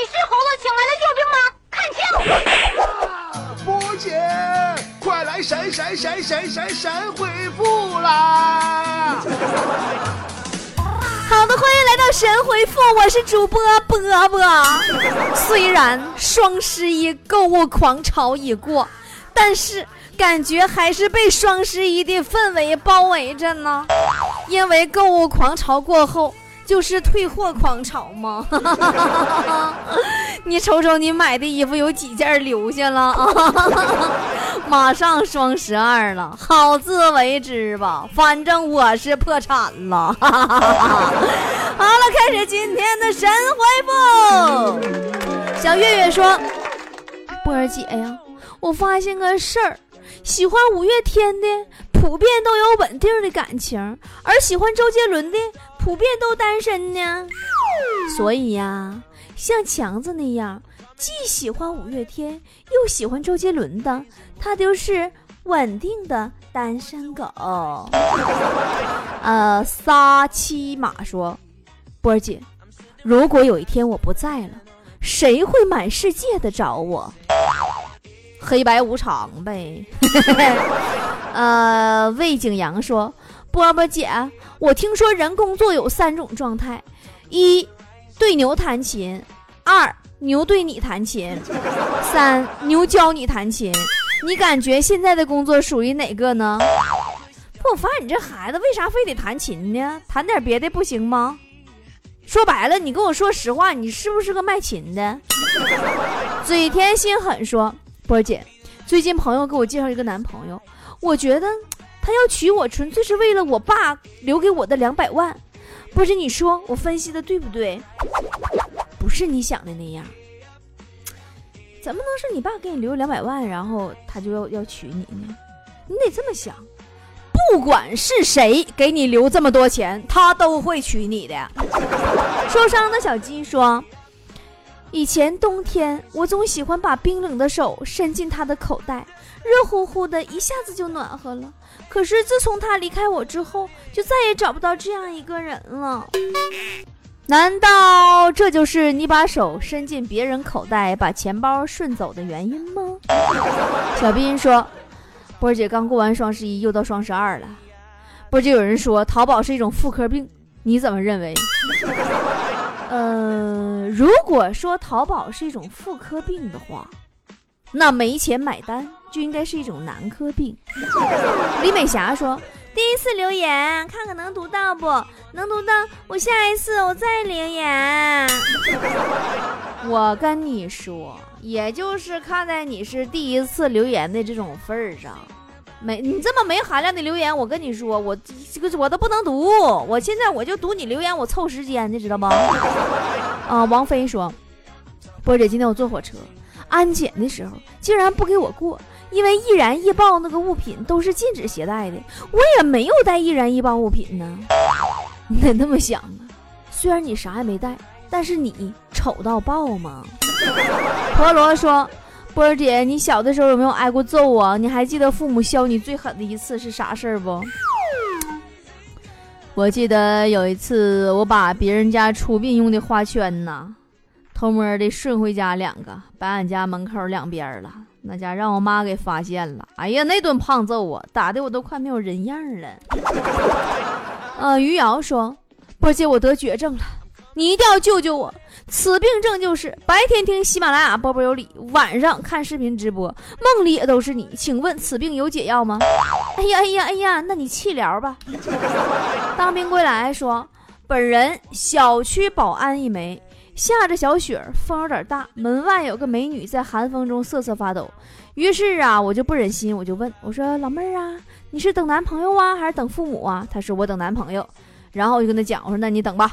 你是猴子请来的救兵吗？看清！波姐，快来神神神神神神回复啦！好的，欢迎来到神回复，我是主播波波。虽然双十一购物狂潮已过，但是感觉还是被双十一的氛围包围着呢。因为购物狂潮过后。就是退货狂潮吗？你瞅瞅，你买的衣服有几件留下了啊？马上双十二了，好自为之吧。反正我是破产了。好了，开始今天的神回复。小月月说：“波儿姐呀，我发现个事儿，喜欢五月天的普遍都有稳定的感情，而喜欢周杰伦的。”普遍都单身呢，所以呀，像强子那样既喜欢五月天又喜欢周杰伦的，他就是稳定的单身狗。呃，撒七马说，波儿姐，如果有一天我不在了，谁会满世界的找我？黑白无常呗。呃，魏景阳说。波波姐，我听说人工作有三种状态：一对牛弹琴，二牛对你弹琴，三牛教你弹琴。你感觉现在的工作属于哪个呢？不，我发现你这孩子为啥非得弹琴呢？弹点别的不行吗？说白了，你跟我说实话，你是不是个卖琴的？嘴甜心狠说，波姐，最近朋友给我介绍一个男朋友，我觉得。他要娶我，纯粹是为了我爸留给我的两百万。不是你说我分析的对不对？不是你想的那样。怎么能是你爸给你留两百万，然后他就要要娶你呢？你得这么想，不管是谁给你留这么多钱，他都会娶你的。受伤的小鸡说：“以前冬天，我总喜欢把冰冷的手伸进他的口袋，热乎乎的，一下子就暖和了。”可是自从他离开我之后，就再也找不到这样一个人了。难道这就是你把手伸进别人口袋，把钱包顺走的原因吗？小斌说：“波儿姐刚过完双十一，又到双十二了。波儿姐有人说淘宝是一种妇科病，你怎么认为？” 呃，如果说淘宝是一种妇科病的话，那没钱买单。就应该是一种男科病。李美霞说：“第一次留言，看看能读到不能读到，我下一次我再留言。”我跟你说，也就是看在你是第一次留言的这种份儿上，没你这么没含量的留言，我跟你说，我这个我都不能读。我现在我就读你留言，我凑时间，你知道不？啊，王菲说：“波姐，今天我坐火车安检的时候，竟然不给我过。”因为易燃易爆那个物品都是禁止携带的，我也没有带易燃易爆物品呢。你得那么想啊，虽然你啥也没带，但是你丑到爆吗？陀螺说：“波儿姐，你小的时候有没有挨过揍啊？你还记得父母削你最狠的一次是啥事儿不？” 我记得有一次，我把别人家出殡用的花圈呐，偷摸的顺回家两个，摆俺家门口两边了。那家让我妈给发现了，哎呀，那顿胖揍我，打的我都快没有人样了。呃，余瑶说：“波姐，我得绝症了，你一定要救救我。此病症就是白天听喜马拉雅波波有理，晚上看视频直播，梦里也都是你。请问此病有解药吗？”哎呀，哎呀，哎呀，那你气疗吧。当兵归来说：“本人小区保安一枚。”下着小雪，风有点大，门外有个美女在寒风中瑟瑟发抖。于是啊，我就不忍心，我就问我说：“老妹儿啊，你是等男朋友啊，还是等父母啊？”她说：“我等男朋友。”然后我就跟她讲：“我说那你等吧。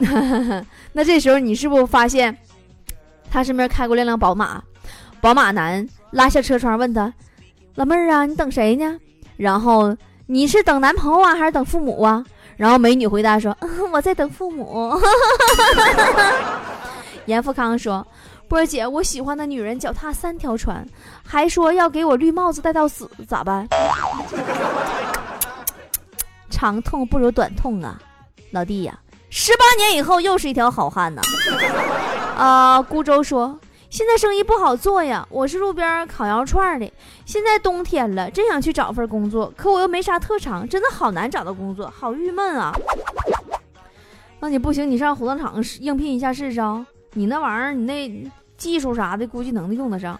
”那这时候你是不是发现，他身边开过辆辆宝马？宝马男拉下车窗问他：“老妹儿啊，你等谁呢？”然后你是等男朋友啊，还是等父母啊？然后美女回答说：“ 我在等父母。”严富康说：“波儿姐，我喜欢的女人脚踏三条船，还说要给我绿帽子戴到死，咋办？”长痛不如短痛啊，老弟呀，十八年以后又是一条好汉呢。啊，孤舟说。现在生意不好做呀，我是路边烤羊肉串的。现在冬天了，真想去找份工作，可我又没啥特长，真的好难找到工作，好郁闷啊。那你不行，你上火葬场应聘一下试试啊。你那玩意儿，你那技术啥的，估计能用得上。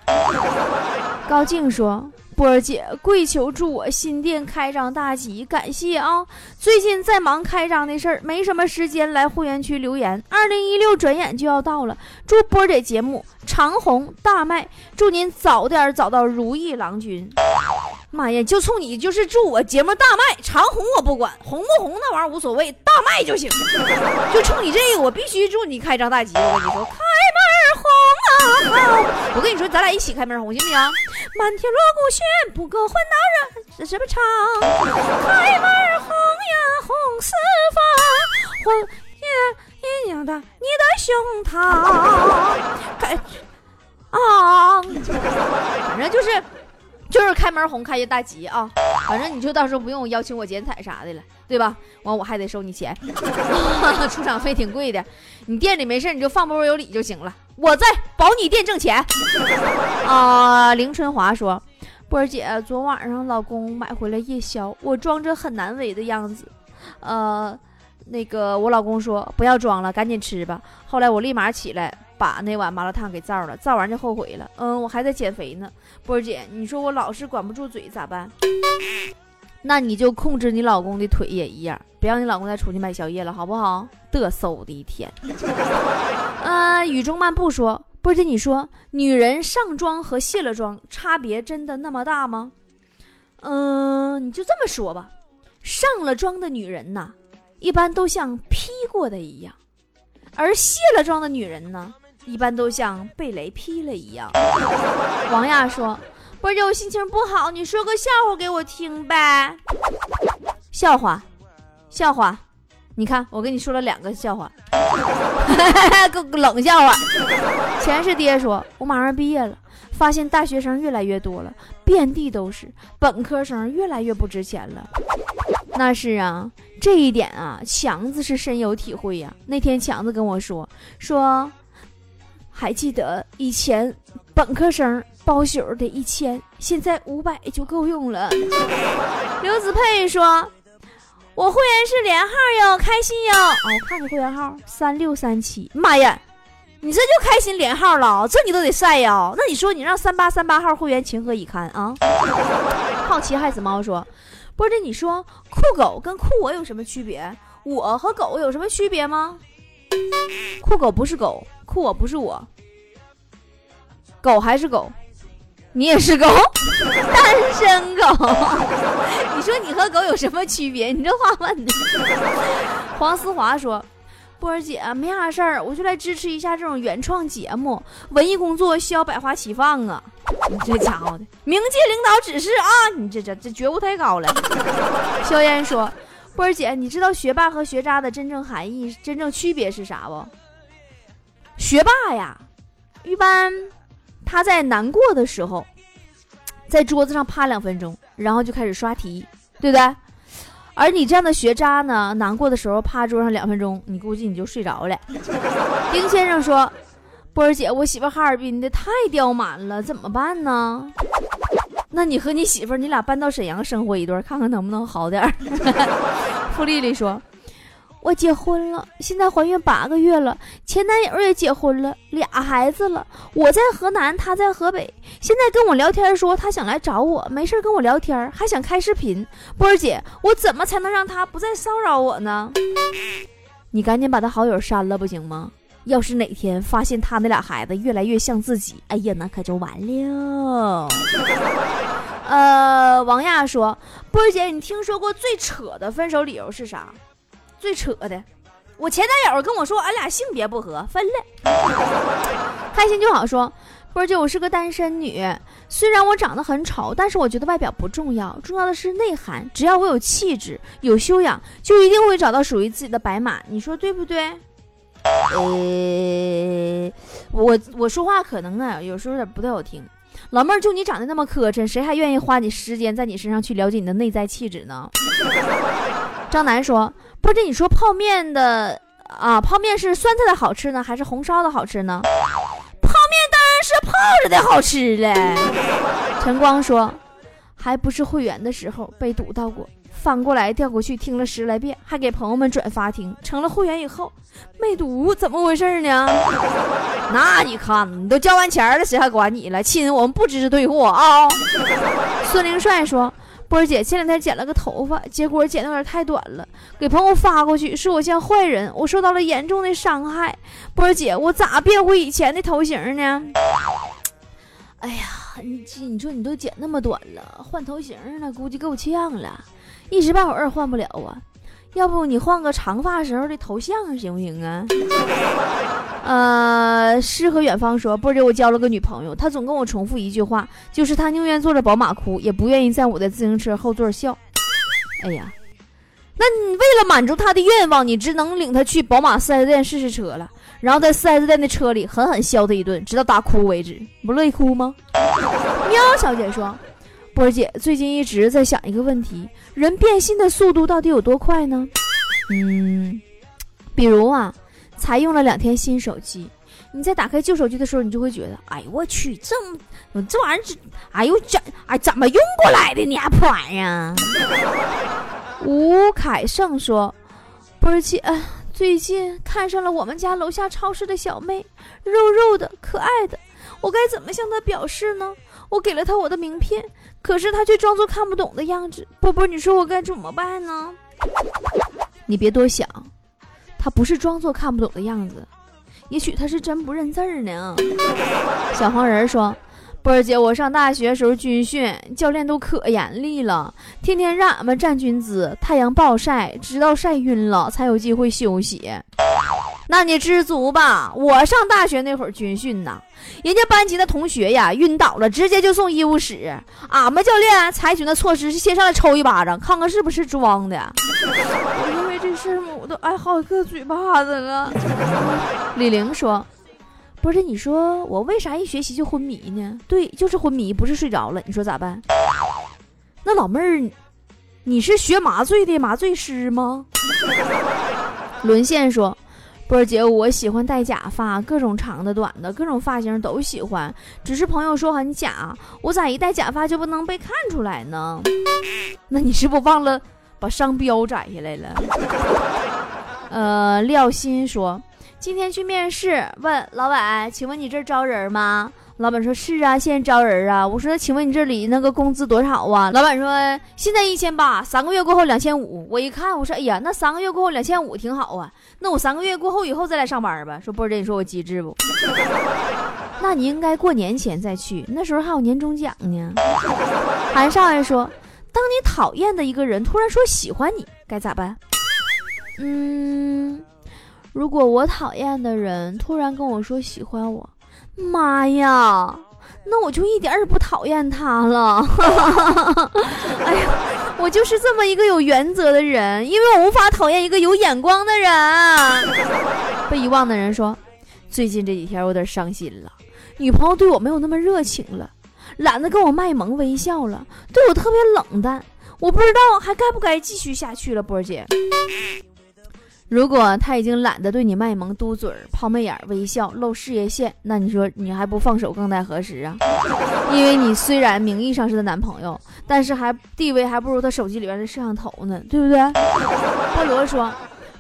高静说。波儿姐，跪求祝我新店开张大吉，感谢啊！最近在忙开张的事儿，没什么时间来会员区留言。二零一六转眼就要到了，祝波儿姐节目长红大卖，祝您早点找到如意郎君。妈呀，就冲你就是祝我节目大卖长红，我不管红不红那玩意儿无所谓，大卖就行。就冲你这个，我必须祝你开张大吉。我跟你说，看！我跟你说，咱俩一起开门红，行不行？满天锣鼓喧，不够换大人什么唱？开门红呀红四方，红艳艳的你的胸膛。开啊，反正就是。就是开门红，开业大吉啊！反正你就到时候不用邀请我剪彩啥的了，对吧？完我还得收你钱，出场费挺贵的。你店里没事你就放波波有理就行了，我在保你店挣钱。啊，林春华说，波儿姐，昨晚上老公买回来夜宵，我装着很难为的样子，呃，那个我老公说不要装了，赶紧吃吧。后来我立马起来。把那碗麻辣烫给造了，造完就后悔了。嗯，我还在减肥呢。波儿姐，你说我老是管不住嘴咋办？那你就控制你老公的腿也一样，别让你老公再出去买宵夜了，好不好？嘚瑟的一天。呃，雨中漫步说，波姐，你说女人上妆和卸了妆差别真的那么大吗？嗯，你就这么说吧，上了妆的女人呐，一般都像 P 过的一样，而卸了妆的女人呢？一般都像被雷劈了一样。王亚说：“波姐，我心情不好，你说个笑话给我听呗。”笑话，笑话，你看我跟你说了两个笑话，个冷笑话。前世爹说：“我马上毕业了，发现大学生越来越多了，遍地都是，本科生越来越不值钱了。”那是啊，这一点啊，强子是深有体会呀。那天强子跟我说说。还记得以前本科生包宿得一千，现在五百就够用了。刘子佩说：“我会员是连号哟，开心哟。”哦，我看你会员号三六三七。妈呀，你这就开心连号了？这你都得晒呀？那你说你让三八三八号会员情何以堪啊？好奇害死猫说：“波姐，你说酷狗跟酷我有什么区别？我和狗有什么区别吗？酷狗不是狗。”酷我不是我，狗还是狗，你也是狗，单身狗。你说你和狗有什么区别？你这话问的。黄思华说：“波儿姐没啥事儿，我就来支持一下这种原创节目，文艺工作需要百花齐放啊！你这家伙的，冥界领导指示啊！你这这这觉悟太高了。”萧炎说：“波儿姐，你知道学霸和学渣的真正含义、真正区别是啥不？”学霸呀，一般他在难过的时候，在桌子上趴两分钟，然后就开始刷题，对不对？而你这样的学渣呢，难过的时候趴桌上两分钟，你估计你就睡着了。丁先生说：“波儿姐，我媳妇哈尔滨的太刁蛮了，怎么办呢？”那你和你媳妇，你俩搬到沈阳生活一段，看看能不能好点儿。付丽丽说。我结婚了，现在怀孕八个月了，前男友也结婚了，俩孩子了。我在河南，他在河北。现在跟我聊天说他想来找我，没事跟我聊天，还想开视频。波儿姐，我怎么才能让他不再骚扰我呢？你赶紧把他好友删了，不行吗？要是哪天发现他那俩孩子越来越像自己，哎呀，那可就完了。呃，王亚说，波儿姐，你听说过最扯的分手理由是啥？最扯的，我前男友跟我说，俺俩性别不合，分了。开心就好说，波姐，我是个单身女，虽然我长得很丑，但是我觉得外表不重要，重要的是内涵。只要我有气质、有修养，就一定会找到属于自己的白马。你说对不对？呃，我我说话可能啊，有时候有点不太好听。老妹儿，就你长得那么磕碜，谁还愿意花你时间在你身上去了解你的内在气质呢？张楠说。不是你说泡面的啊，泡面是酸菜的好吃呢，还是红烧的好吃呢？泡面当然是泡着的好吃嘞。陈光说，还不是会员的时候被堵到过，翻过来调过去听了十来遍，还给朋友们转发听。成了会员以后没堵，怎么回事呢？那你看，你都交完钱了，谁还管你了？亲，我们不支持退货啊。孙灵帅说。波儿姐前两天剪了个头发，结果剪的有点太短了，给朋友发过去，说我像坏人，我受到了严重的伤害。波儿姐，我咋变回以前的头型呢？哎呀，你你说你都剪那么短了，换头型了，估计够呛了，一时半会儿也换不了啊。要不你换个长发时候的头像行不行啊？呃，诗和远方说，波姐，我交了个女朋友，她总跟我重复一句话，就是她宁愿坐着宝马哭，也不愿意在我的自行车后座笑。哎呀，那你为了满足她的愿望，你只能领她去宝马 4S 店试试车了，然后在 4S 店的车里狠狠削她一顿，直到大哭为止。不乐意哭吗？喵小姐说。波儿姐最近一直在想一个问题：人变心的速度到底有多快呢？嗯，比如啊，才用了两天新手机，你在打开旧手机的时候，你就会觉得，哎呦我去，这么这玩意儿，哎呦这哎怎么用过来的呢？破玩意儿。吴凯胜说：“波儿姐，最近看上了我们家楼下超市的小妹，肉肉的，可爱的，我该怎么向她表示呢？我给了她我的名片。”可是他却装作看不懂的样子，波波，你说我该怎么办呢？你别多想，他不是装作看不懂的样子，也许他是真不认字儿呢。小黄人说：“波儿姐，我上大学时候军训，教练都可严厉了，天天让俺们站军姿，太阳暴晒，直到晒晕了才有机会休息。”那你知足吧。我上大学那会儿军训呐，人家班级的同学呀晕倒了，直接就送医务室。俺们教练采取的措施是先上来抽一巴掌，看看是不是装的。我因为这事儿我都挨好几个嘴巴子了。李玲说：“不是，你说我为啥一学习就昏迷呢？对，就是昏迷，不是睡着了。你说咋办？那老妹儿，你是学麻醉的麻醉师吗？” 沦陷说。波儿姐，我喜欢戴假发，各种长的、短的，各种发型都喜欢。只是朋友说很假，我咋一戴假发就不能被看出来呢？那你是不忘了把商标摘下来了？呃，廖鑫说，今天去面试，问老板，请问你这招人吗？老板说：“是啊，现在招人啊。”我说：“请问你这里那个工资多少啊？”老板说：“现在一千八，三个月过后两千五。”我一看，我说：“哎呀，那三个月过后两千五挺好啊。那我三个月过后以后再来上班吧。”说波姐，你说我机智不？那你应该过年前再去，那时候还有年终奖呢。韩少爷说：“当你讨厌的一个人突然说喜欢你，该咋办？”嗯，如果我讨厌的人突然跟我说喜欢我。妈呀，那我就一点也不讨厌他了。哎呀，我就是这么一个有原则的人，因为我无法讨厌一个有眼光的人。被遗忘的人说，最近这几天我有点伤心了，女朋友对我没有那么热情了，懒得跟我卖萌微笑了，对我特别冷淡，我不知道还该不该继续下去了，波儿姐。如果他已经懒得对你卖萌、嘟嘴、抛媚眼、微笑、露事业线，那你说你还不放手更待何时啊？因为你虽然名义上是他男朋友，但是还地位还不如他手机里边的摄像头呢，对不对？菠萝说：“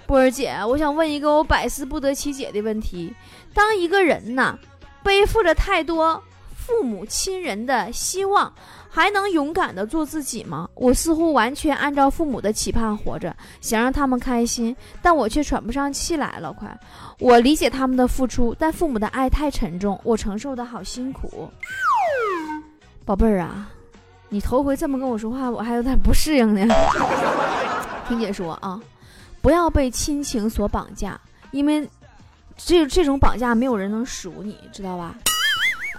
波儿姐，我想问一个我百思不得其解的问题：当一个人呐，背负着太多父母亲人的希望。”还能勇敢的做自己吗？我似乎完全按照父母的期盼活着，想让他们开心，但我却喘不上气来了。快，我理解他们的付出，但父母的爱太沉重，我承受的好辛苦。宝贝儿啊，你头回这么跟我说话，我还有点不适应呢。听姐说啊，不要被亲情所绑架，因为这这种绑架没有人能赎你，知道吧？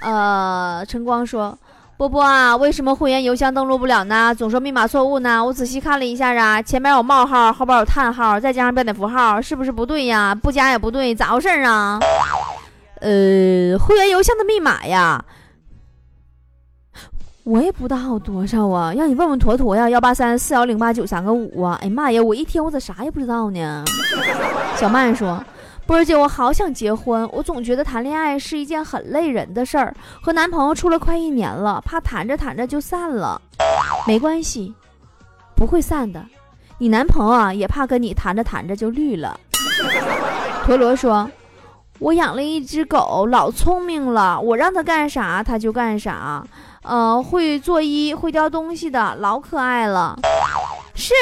呃，晨光说。波波啊，为什么会员邮箱登录不了呢？总说密码错误呢？我仔细看了一下啊，前面有冒号，后边有叹号，再加上标点符号，是不是不对呀？不加也不对，咋回事啊？呃，会员邮箱的密码呀，我也不知道多少啊，让你问问坨坨呀，幺八三四幺零八九三个五啊。哎呀妈呀，我一听我咋啥也不知道呢？小曼说：“波儿姐，我好想结婚，我总觉得谈恋爱是一件很累人的事儿。和男朋友处了快一年了，怕谈着谈着就散了。没关系，不会散的。你男朋友啊，也怕跟你谈着谈着就绿了。”陀螺说：“我养了一只狗，老聪明了，我让它干啥它就干啥。呃，会做衣，会叼东西的，老可爱了。是。”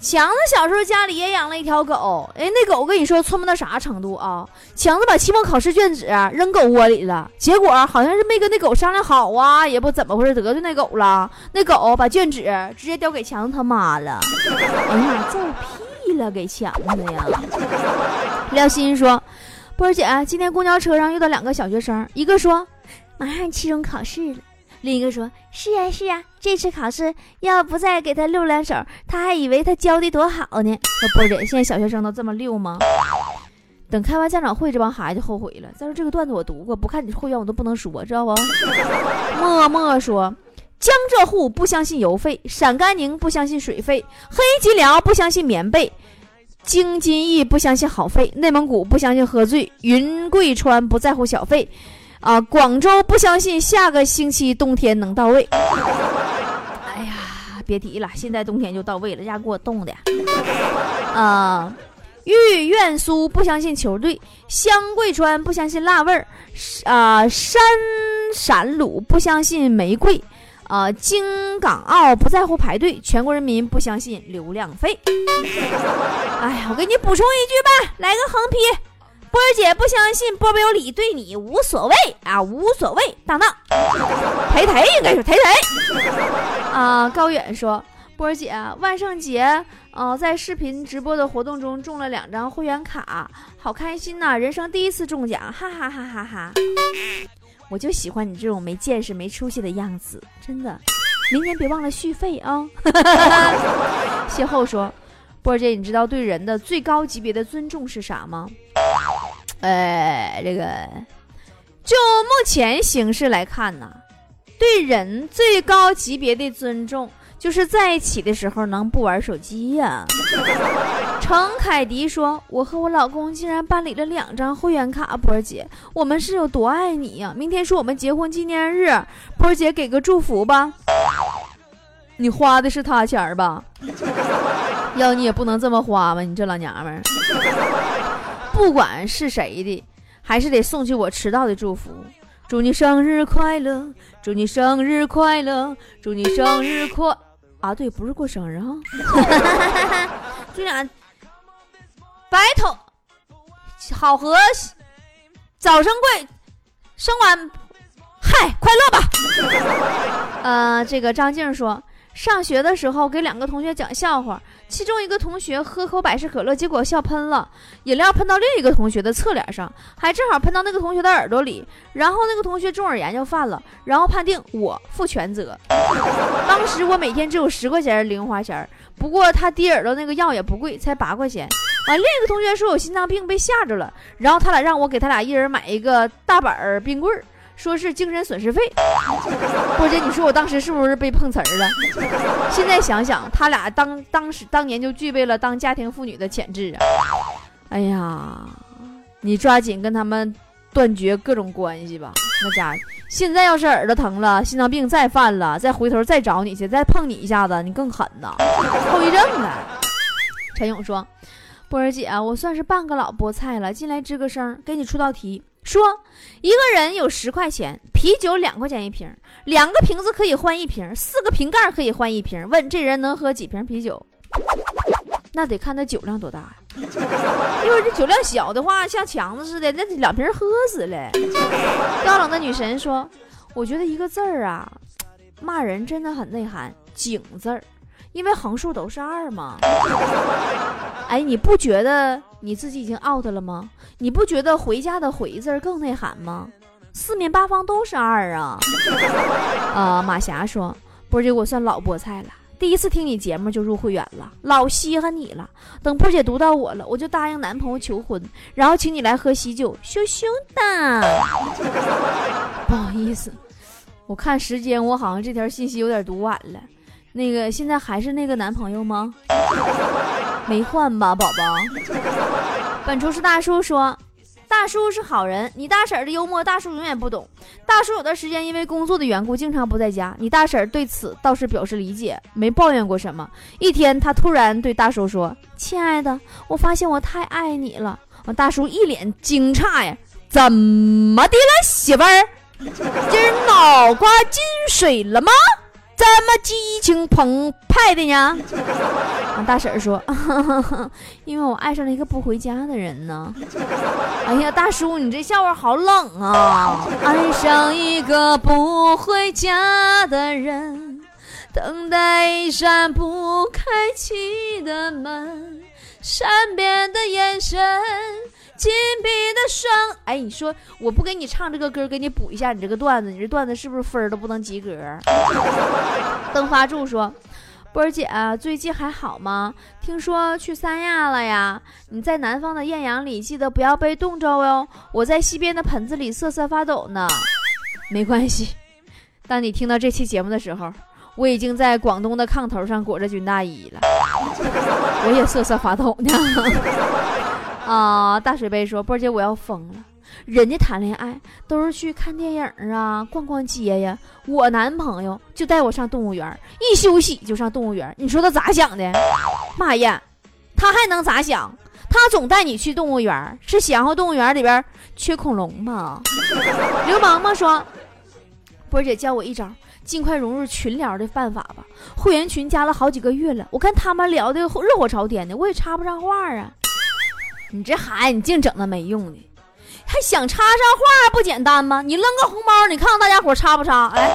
强子小时候家里也养了一条狗，哎，那狗跟你说聪明到啥程度啊？强子把期末考试卷纸扔狗窝里了，结果好像是没跟那狗商量好啊，也不怎么回事得罪那狗了。那狗把卷纸直接叼给强子他妈了。哎呀，揍屁了，给强子呀！廖欣说：“波儿姐，今天公交车上遇到两个小学生，一个说马上期中考试了。”另一个说：“是呀是呀，这次考试要不再给他溜两手，他还以为他教的多好呢。”说波姐，现在小学生都这么溜吗？等开完家长会，这帮孩子就后悔了。再说这个段子我读过，不看你会员我都不能说，知道不？默默说：江浙沪不相信邮费，陕甘宁不相信水费，黑吉辽不相信棉被，京津冀不相信好费，内蒙古不相信喝醉，云贵川不在乎小费。啊！广州不相信下个星期冬天能到位。哎呀，别提了，现在冬天就到位了，家给我冻的。啊，玉苑苏不相信球队，湘桂川不相信辣味儿，啊，山陕鲁不相信玫瑰，啊，京港澳不在乎排队，全国人民不相信流量费。哎呀，我给你补充一句吧，来个横批。波儿姐不相信波波有理，对你无所谓啊，无所谓，当当，抬抬应该是抬抬啊。高远说，波儿姐万圣节呃在视频直播的活动中中了两张会员卡，好开心呐，人生第一次中奖，哈哈哈哈哈。我就喜欢你这种没见识、没出息的样子，真的。明年别忘了续费啊。邂逅说，波儿姐，你知道对人的最高级别的尊重是啥吗？呃，这个就目前形势来看呢，对人最高级别的尊重，就是在一起的时候能不玩手机呀。程凯迪说：“我和我老公竟然办理了两张会员卡，波儿姐，我们是有多爱你呀？明天是我们结婚纪念日，波儿姐给个祝福吧。你花的是他钱吧？要你也不能这么花吧？你这老娘们儿。”不管是谁的，还是得送去我迟到的祝福。祝你生日快乐，祝你生日快乐，祝你生日快啊！对，不是过生日哈。祝俩白头好合，早生贵，生完嗨快乐吧。呃，这个张静说。上学的时候给两个同学讲笑话，其中一个同学喝口百事可乐，结果笑喷了，饮料喷到另一个同学的侧脸上，还正好喷到那个同学的耳朵里，然后那个同学中耳炎就犯了，然后判定我负全责。当时我每天只有十块钱零花钱，不过他滴耳朵那个药也不贵，才八块钱。完，另一个同学说有心脏病被吓着了，然后他俩让我给他俩一人买一个大板冰棍儿。说是精神损失费，波姐，你说我当时是不是被碰瓷儿了？现在想想，他俩当当时当年就具备了当家庭妇女的潜质啊！哎呀，你抓紧跟他们断绝各种关系吧。那家伙，现在要是耳朵疼了，心脏病再犯了，再回头再找你去，再碰你一下子，你更狠呐，后遗症啊！陈勇说：“波儿姐，我算是半个老菠菜了，进来吱个声，给你出道题。”说一个人有十块钱，啤酒两块钱一瓶，两个瓶子可以换一瓶，四个瓶盖可以换一瓶。问这人能喝几瓶啤酒？那得看他酒量多大呀。因为这酒量小的话，像强子似的，那两瓶喝死了。高冷的女神说：“我觉得一个字儿啊，骂人真的很内涵，井字儿。”因为横竖都是二嘛，哎，你不觉得你自己已经 out 了吗？你不觉得回家的回字更内涵吗？四面八方都是二啊！啊，马霞说，波姐我算老菠菜了，第一次听你节目就入会员了，老稀罕你了。等波姐读到我了，我就答应男朋友求婚，然后请你来喝喜酒，羞羞的。不好意思，我看时间，我好像这条信息有点读晚了。那个现在还是那个男朋友吗？没换吧，宝宝。本厨师大叔说。大叔是好人，你大婶的幽默，大叔永远不懂。大叔有段时间因为工作的缘故，经常不在家。你大婶对此倒是表示理解，没抱怨过什么。一天，她突然对大叔说：“亲爱的，我发现我太爱你了。”大叔一脸惊诧呀：“怎么的了，媳妇儿？今儿脑瓜进水了吗？”这么激情澎湃的呢？俺大婶说：“ 因为我爱上了一个不回家的人呢。”哎呀，大叔，你这笑话好冷啊！爱上一个不回家的人，等待一扇不开启的门，善变的眼神。紧闭的双，哎，你说我不给你唱这个歌，给你补一下你这个段子，你这段子是不是分都不能及格？邓发柱说：“波儿姐，最近还好吗？听说去三亚了呀？你在南方的艳阳里，记得不要被冻着哟。我在西边的盆子里瑟瑟发抖呢。没关系，当你听到这期节目的时候，我已经在广东的炕头上裹着军大衣了，我也瑟瑟发抖呢。”啊！大水杯说：“波姐，我要疯了！人家谈恋爱都是去看电影啊，逛逛街呀。我男朋友就带我上动物园，一休息就上动物园。你说他咋想的？妈呀，他还能咋想？他总带你去动物园，是嫌乎动物园里边缺恐龙吗？”流氓吗说：“波姐教我一招，尽快融入群聊的办法吧。会员群加了好几个月了，我看他们聊的热火朝天的，我也插不上话啊。”你这孩子，你净整那没用的，还想插上话不简单吗？你扔个红包，你看看大家伙插不插？哎，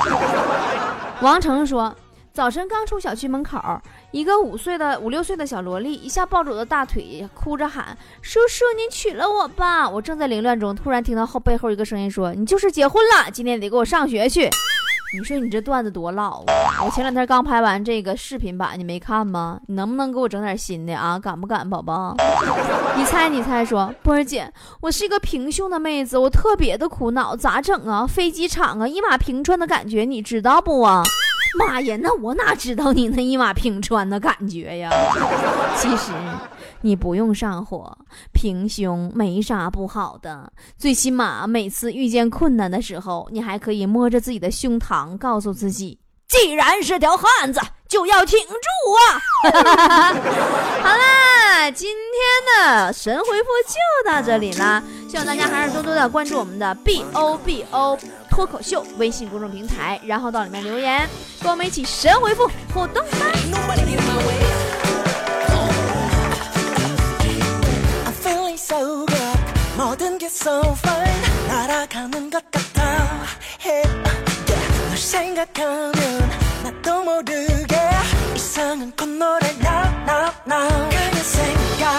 王成说，早晨刚出小区门口，一个五岁的五六岁的小萝莉一下抱住我的大腿，哭着喊：“叔叔，你娶了我吧！”我正在凌乱中，突然听到后背后一个声音说：“你就是结婚了，今天得给我上学去。”你说你这段子多老啊！我前两天刚拍完这个视频版，你没看吗？你能不能给我整点新的啊？敢不敢，宝宝？你猜，你猜，说波儿姐，我是一个平胸的妹子，我特别的苦恼，咋整啊？飞机场啊，一马平川的感觉，你知道不啊？妈呀，那我哪知道你那一马平川的感觉呀？其实。你不用上火，平胸没啥不好的，最起码每次遇见困难的时候，你还可以摸着自己的胸膛，告诉自己，既然是条汉子，就要挺住啊！好啦，今天的神回复就到这里啦，希望大家还是多多的关注我们的 B O B O 脱口秀微信公众平台，然后到里面留言，跟我们一起神回复互动吧。 모든 게 so fine. 날아가는 것 같아. 널 생각하면 나도 모르게 이상한 콧노래 now 그냥 생각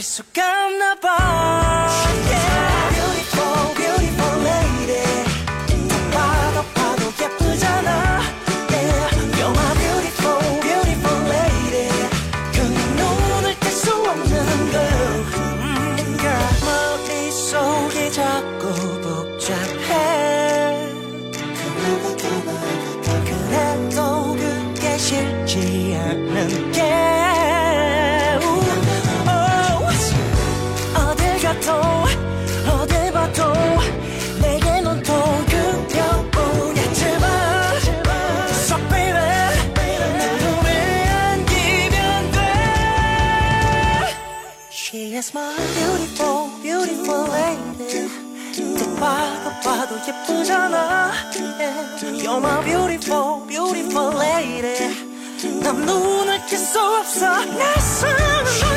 yeah. 숨길 수가 없나 봐 It's my beautiful, beautiful lady 딱 봐도 봐도 예쁘잖아 yeah. You're my beautiful, beautiful lady 난 눈을 뗄수 없어 내 사랑